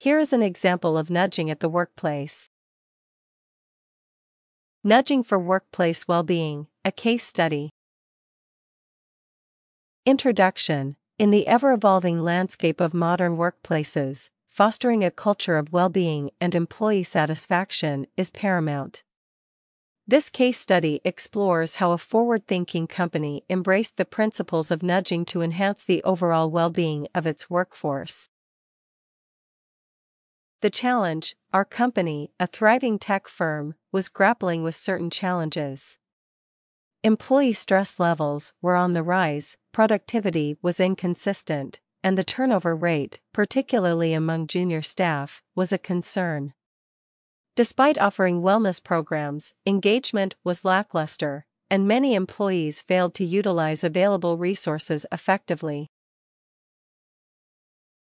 Here is an example of nudging at the workplace. Nudging for Workplace Well-Being, a Case Study. Introduction In the ever-evolving landscape of modern workplaces, fostering a culture of well-being and employee satisfaction is paramount. This case study explores how a forward-thinking company embraced the principles of nudging to enhance the overall well-being of its workforce. The challenge, our company, a thriving tech firm, was grappling with certain challenges. Employee stress levels were on the rise, productivity was inconsistent, and the turnover rate, particularly among junior staff, was a concern. Despite offering wellness programs, engagement was lackluster, and many employees failed to utilize available resources effectively.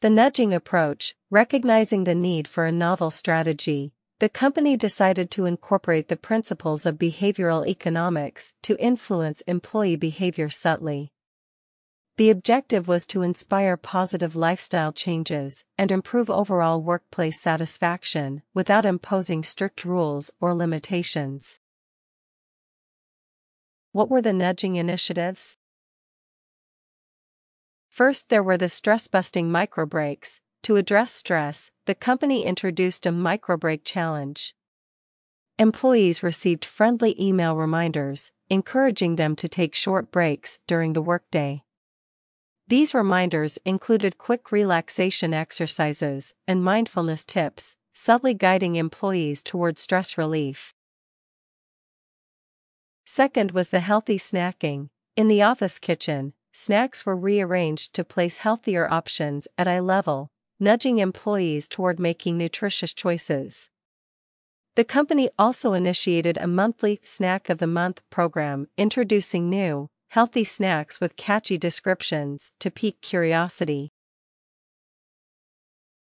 The nudging approach, recognizing the need for a novel strategy, the company decided to incorporate the principles of behavioral economics to influence employee behavior subtly. The objective was to inspire positive lifestyle changes and improve overall workplace satisfaction without imposing strict rules or limitations. What were the nudging initiatives? First, there were the stress busting microbreaks. To address stress, the company introduced a microbreak challenge. Employees received friendly email reminders, encouraging them to take short breaks during the workday. These reminders included quick relaxation exercises and mindfulness tips, subtly guiding employees toward stress relief. Second was the healthy snacking. In the office kitchen, snacks were rearranged to place healthier options at eye level, nudging employees toward making nutritious choices. The company also initiated a monthly Snack of the Month program introducing new, healthy snacks with catchy descriptions to pique curiosity.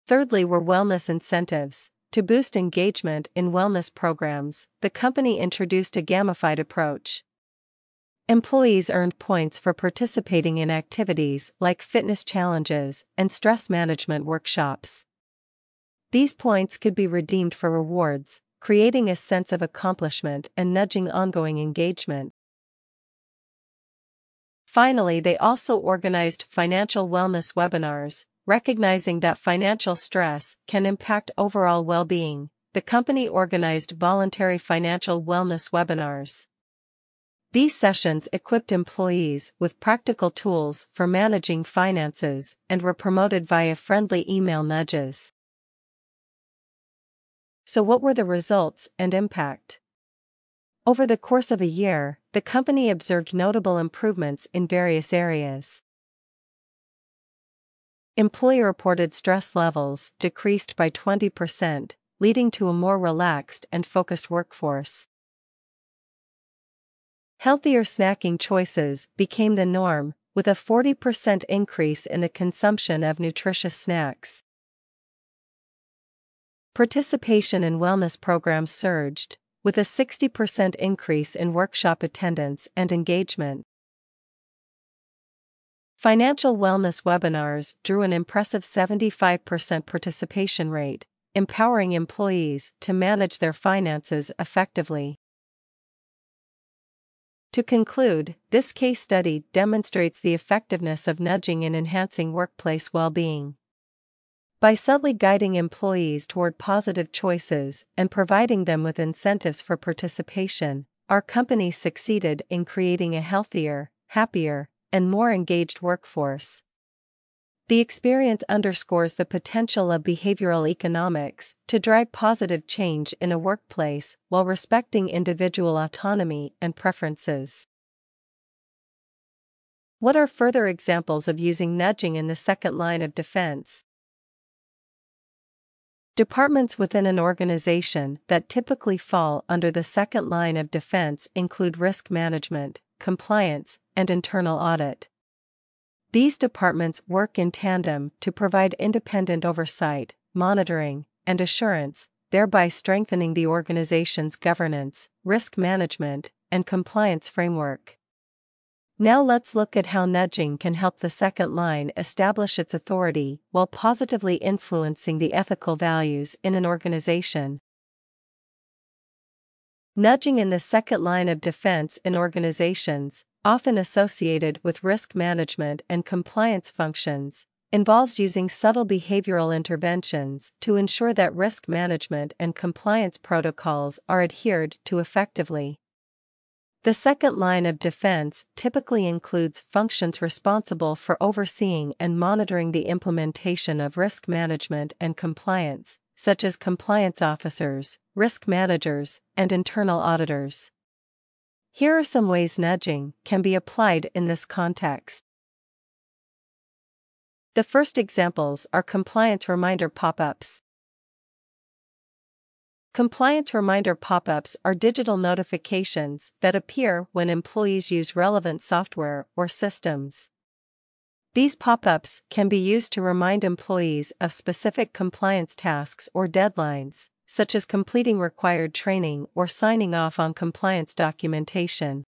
Thirdly, were wellness incentives. To boost engagement in wellness programs, the company introduced a gamified approach. Employees earned points for participating in activities like fitness challenges and stress management workshops. These points could be redeemed for rewards, creating a sense of accomplishment and nudging ongoing engagement. Finally, they also organized financial wellness webinars, recognizing that financial stress can impact overall well being. The company organized voluntary financial wellness webinars. These sessions equipped employees with practical tools for managing finances and were promoted via friendly email nudges. So, what were the results and impact? Over the course of a year, the company observed notable improvements in various areas. Employee reported stress levels decreased by 20%, leading to a more relaxed and focused workforce. Healthier snacking choices became the norm, with a 40% increase in the consumption of nutritious snacks. Participation in wellness programs surged, with a 60% increase in workshop attendance and engagement. Financial wellness webinars drew an impressive 75% participation rate, empowering employees to manage their finances effectively. To conclude, this case study demonstrates the effectiveness of nudging in enhancing workplace well being. By subtly guiding employees toward positive choices and providing them with incentives for participation, our company succeeded in creating a healthier, happier, and more engaged workforce. The experience underscores the potential of behavioral economics to drive positive change in a workplace while respecting individual autonomy and preferences. What are further examples of using nudging in the second line of defense? Departments within an organization that typically fall under the second line of defense include risk management, compliance, and internal audit. These departments work in tandem to provide independent oversight, monitoring, and assurance, thereby strengthening the organization's governance, risk management, and compliance framework. Now let's look at how nudging can help the second line establish its authority while positively influencing the ethical values in an organization. Nudging in the second line of defense in organizations, often associated with risk management and compliance functions, involves using subtle behavioral interventions to ensure that risk management and compliance protocols are adhered to effectively. The second line of defense typically includes functions responsible for overseeing and monitoring the implementation of risk management and compliance, such as compliance officers, risk managers, and internal auditors. Here are some ways nudging can be applied in this context. The first examples are compliance reminder pop ups. Compliance reminder pop ups are digital notifications that appear when employees use relevant software or systems. These pop ups can be used to remind employees of specific compliance tasks or deadlines, such as completing required training or signing off on compliance documentation.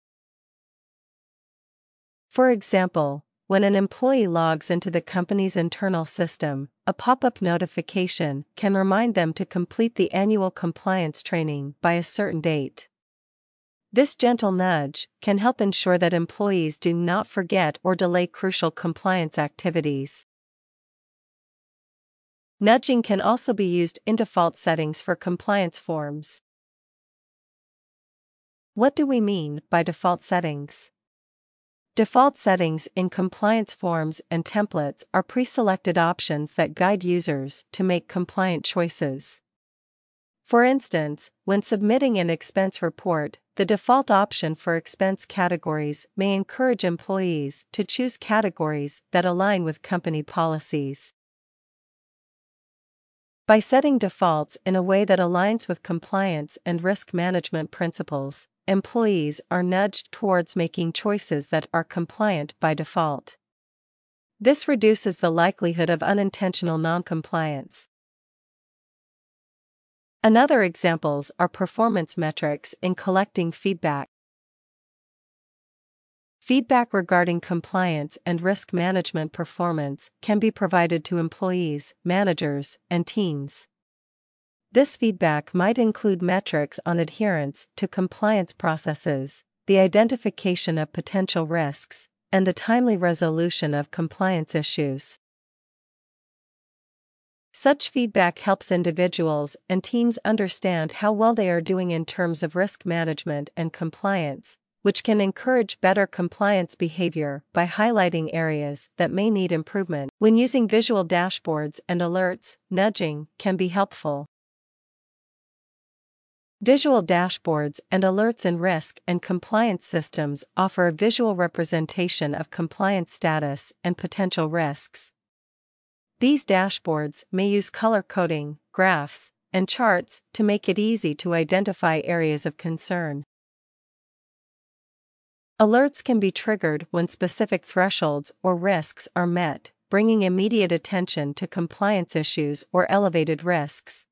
For example, when an employee logs into the company's internal system, a pop up notification can remind them to complete the annual compliance training by a certain date. This gentle nudge can help ensure that employees do not forget or delay crucial compliance activities. Nudging can also be used in default settings for compliance forms. What do we mean by default settings? Default settings in compliance forms and templates are pre selected options that guide users to make compliant choices. For instance, when submitting an expense report, the default option for expense categories may encourage employees to choose categories that align with company policies. By setting defaults in a way that aligns with compliance and risk management principles, employees are nudged towards making choices that are compliant by default. This reduces the likelihood of unintentional noncompliance. Another examples are performance metrics in collecting feedback. Feedback regarding compliance and risk management performance can be provided to employees, managers, and teams. This feedback might include metrics on adherence to compliance processes, the identification of potential risks, and the timely resolution of compliance issues. Such feedback helps individuals and teams understand how well they are doing in terms of risk management and compliance, which can encourage better compliance behavior by highlighting areas that may need improvement. When using visual dashboards and alerts, nudging can be helpful. Visual dashboards and alerts in risk and compliance systems offer a visual representation of compliance status and potential risks. These dashboards may use color coding, graphs, and charts to make it easy to identify areas of concern. Alerts can be triggered when specific thresholds or risks are met, bringing immediate attention to compliance issues or elevated risks.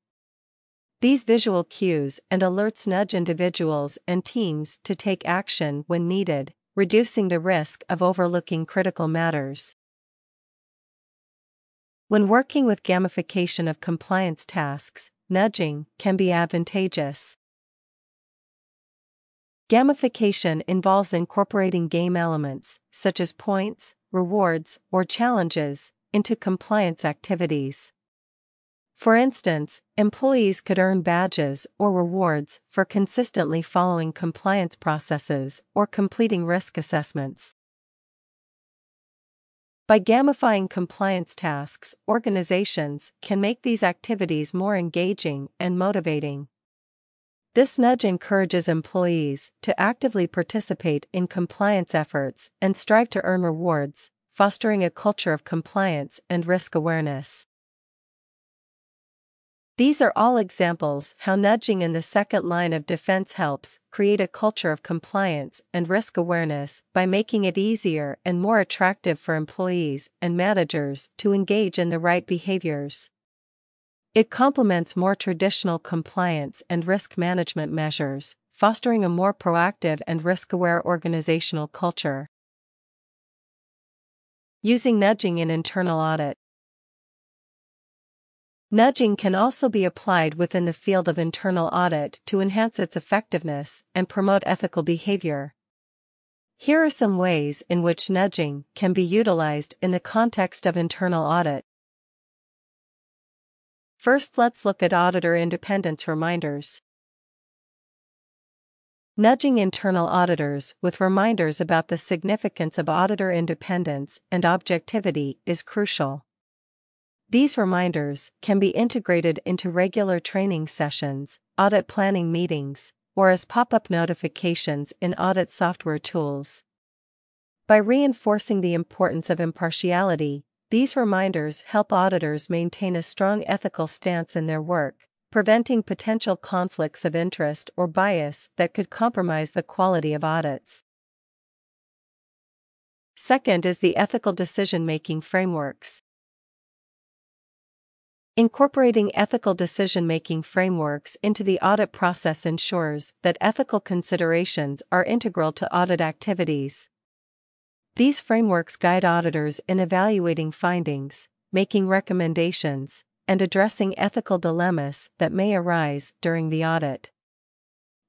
These visual cues and alerts nudge individuals and teams to take action when needed, reducing the risk of overlooking critical matters. When working with gamification of compliance tasks, nudging can be advantageous. Gamification involves incorporating game elements, such as points, rewards, or challenges, into compliance activities. For instance, employees could earn badges or rewards for consistently following compliance processes or completing risk assessments. By gamifying compliance tasks, organizations can make these activities more engaging and motivating. This nudge encourages employees to actively participate in compliance efforts and strive to earn rewards, fostering a culture of compliance and risk awareness. These are all examples how nudging in the second line of defense helps create a culture of compliance and risk awareness by making it easier and more attractive for employees and managers to engage in the right behaviors. It complements more traditional compliance and risk management measures, fostering a more proactive and risk aware organizational culture. Using nudging in internal audit. Nudging can also be applied within the field of internal audit to enhance its effectiveness and promote ethical behavior. Here are some ways in which nudging can be utilized in the context of internal audit. First, let's look at auditor independence reminders. Nudging internal auditors with reminders about the significance of auditor independence and objectivity is crucial. These reminders can be integrated into regular training sessions, audit planning meetings, or as pop up notifications in audit software tools. By reinforcing the importance of impartiality, these reminders help auditors maintain a strong ethical stance in their work preventing potential conflicts of interest or bias that could compromise the quality of audits. Second is the ethical decision making frameworks. Incorporating ethical decision making frameworks into the audit process ensures that ethical considerations are integral to audit activities. These frameworks guide auditors in evaluating findings, making recommendations, and addressing ethical dilemmas that may arise during the audit.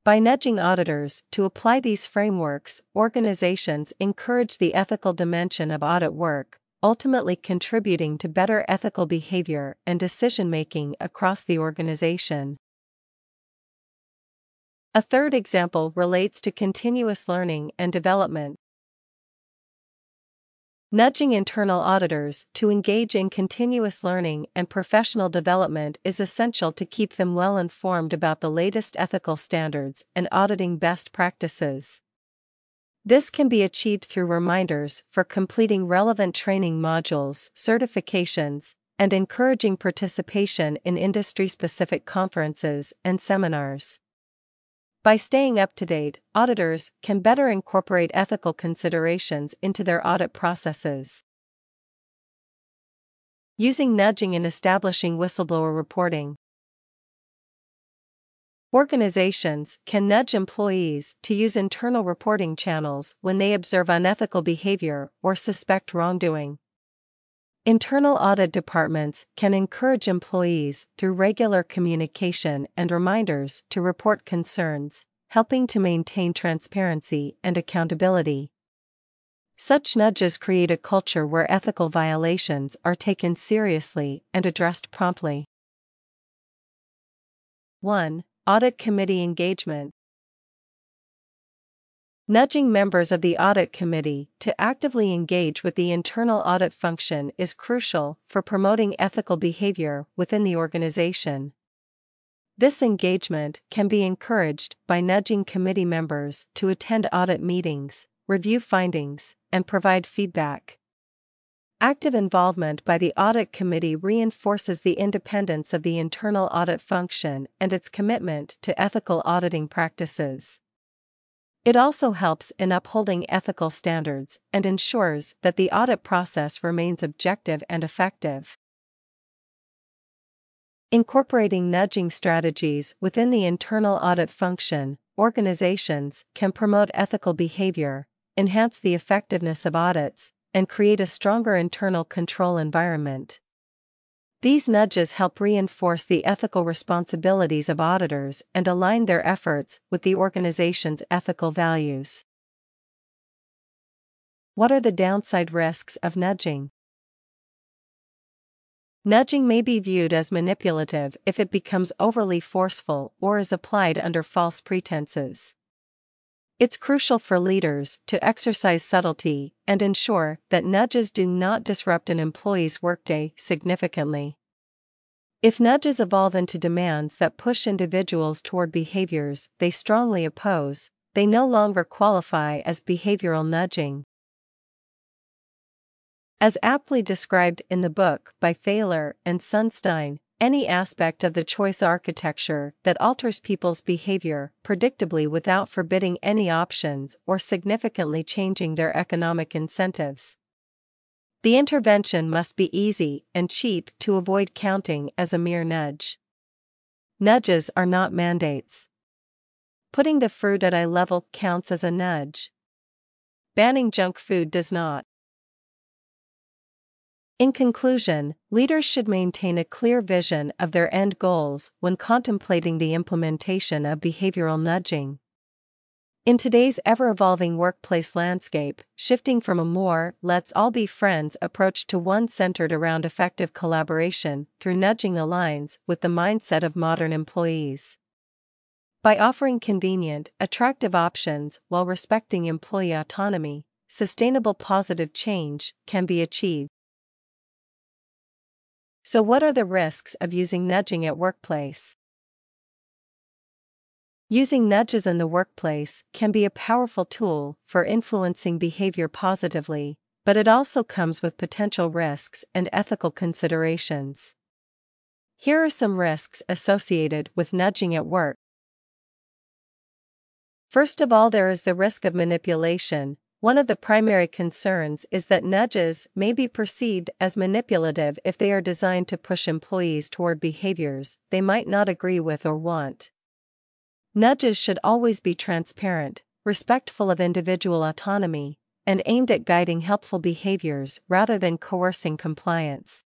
By nudging auditors to apply these frameworks, organizations encourage the ethical dimension of audit work, ultimately contributing to better ethical behavior and decision making across the organization. A third example relates to continuous learning and development. Nudging internal auditors to engage in continuous learning and professional development is essential to keep them well informed about the latest ethical standards and auditing best practices. This can be achieved through reminders for completing relevant training modules, certifications, and encouraging participation in industry specific conferences and seminars. By staying up to date, auditors can better incorporate ethical considerations into their audit processes. Using nudging in establishing whistleblower reporting. Organizations can nudge employees to use internal reporting channels when they observe unethical behavior or suspect wrongdoing. Internal audit departments can encourage employees through regular communication and reminders to report concerns, helping to maintain transparency and accountability. Such nudges create a culture where ethical violations are taken seriously and addressed promptly. 1. Audit Committee Engagement Nudging members of the audit committee to actively engage with the internal audit function is crucial for promoting ethical behavior within the organization. This engagement can be encouraged by nudging committee members to attend audit meetings, review findings, and provide feedback. Active involvement by the audit committee reinforces the independence of the internal audit function and its commitment to ethical auditing practices. It also helps in upholding ethical standards and ensures that the audit process remains objective and effective. Incorporating nudging strategies within the internal audit function, organizations can promote ethical behavior, enhance the effectiveness of audits, and create a stronger internal control environment. These nudges help reinforce the ethical responsibilities of auditors and align their efforts with the organization's ethical values. What are the downside risks of nudging? Nudging may be viewed as manipulative if it becomes overly forceful or is applied under false pretenses. It's crucial for leaders to exercise subtlety and ensure that nudges do not disrupt an employee's workday significantly. If nudges evolve into demands that push individuals toward behaviors they strongly oppose, they no longer qualify as behavioral nudging. As aptly described in the book by Thaler and Sunstein, any aspect of the choice architecture that alters people's behavior predictably without forbidding any options or significantly changing their economic incentives. The intervention must be easy and cheap to avoid counting as a mere nudge. Nudges are not mandates. Putting the fruit at eye level counts as a nudge. Banning junk food does not. In conclusion, leaders should maintain a clear vision of their end goals when contemplating the implementation of behavioral nudging. In today's ever evolving workplace landscape, shifting from a more let's all be friends approach to one centered around effective collaboration through nudging aligns with the mindset of modern employees. By offering convenient, attractive options while respecting employee autonomy, sustainable positive change can be achieved. So, what are the risks of using nudging at workplace? Using nudges in the workplace can be a powerful tool for influencing behavior positively, but it also comes with potential risks and ethical considerations. Here are some risks associated with nudging at work. First of all, there is the risk of manipulation. One of the primary concerns is that nudges may be perceived as manipulative if they are designed to push employees toward behaviors they might not agree with or want. Nudges should always be transparent, respectful of individual autonomy, and aimed at guiding helpful behaviors rather than coercing compliance.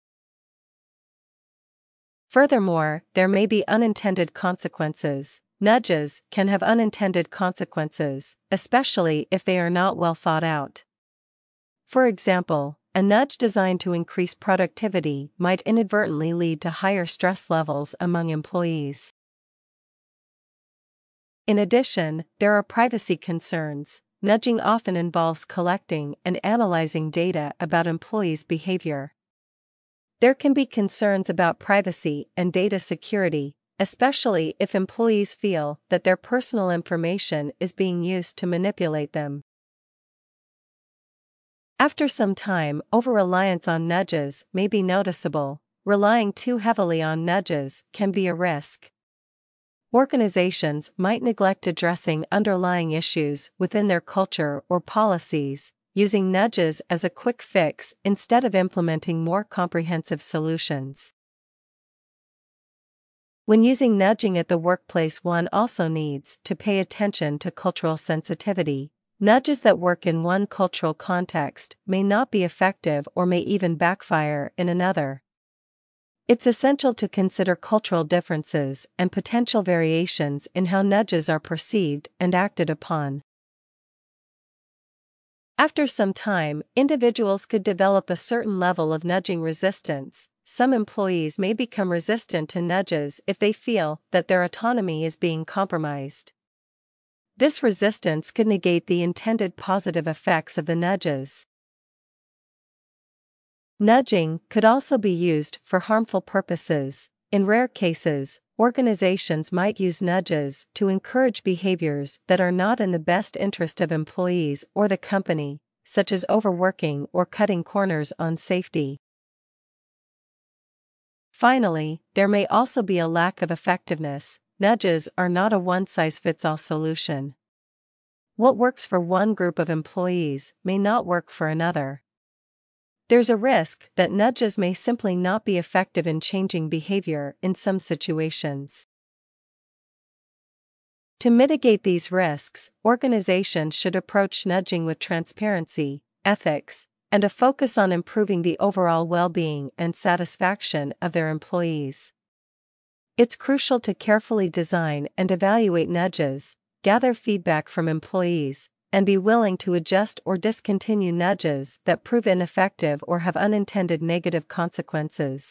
Furthermore, there may be unintended consequences. Nudges can have unintended consequences, especially if they are not well thought out. For example, a nudge designed to increase productivity might inadvertently lead to higher stress levels among employees. In addition, there are privacy concerns. Nudging often involves collecting and analyzing data about employees' behavior. There can be concerns about privacy and data security, especially if employees feel that their personal information is being used to manipulate them. After some time, over reliance on nudges may be noticeable. Relying too heavily on nudges can be a risk. Organizations might neglect addressing underlying issues within their culture or policies, using nudges as a quick fix instead of implementing more comprehensive solutions. When using nudging at the workplace, one also needs to pay attention to cultural sensitivity. Nudges that work in one cultural context may not be effective or may even backfire in another. It's essential to consider cultural differences and potential variations in how nudges are perceived and acted upon. After some time, individuals could develop a certain level of nudging resistance. Some employees may become resistant to nudges if they feel that their autonomy is being compromised. This resistance could negate the intended positive effects of the nudges. Nudging could also be used for harmful purposes. In rare cases, organizations might use nudges to encourage behaviors that are not in the best interest of employees or the company, such as overworking or cutting corners on safety. Finally, there may also be a lack of effectiveness. Nudges are not a one size fits all solution. What works for one group of employees may not work for another. There's a risk that nudges may simply not be effective in changing behavior in some situations. To mitigate these risks, organizations should approach nudging with transparency, ethics, and a focus on improving the overall well being and satisfaction of their employees. It's crucial to carefully design and evaluate nudges, gather feedback from employees, and be willing to adjust or discontinue nudges that prove ineffective or have unintended negative consequences.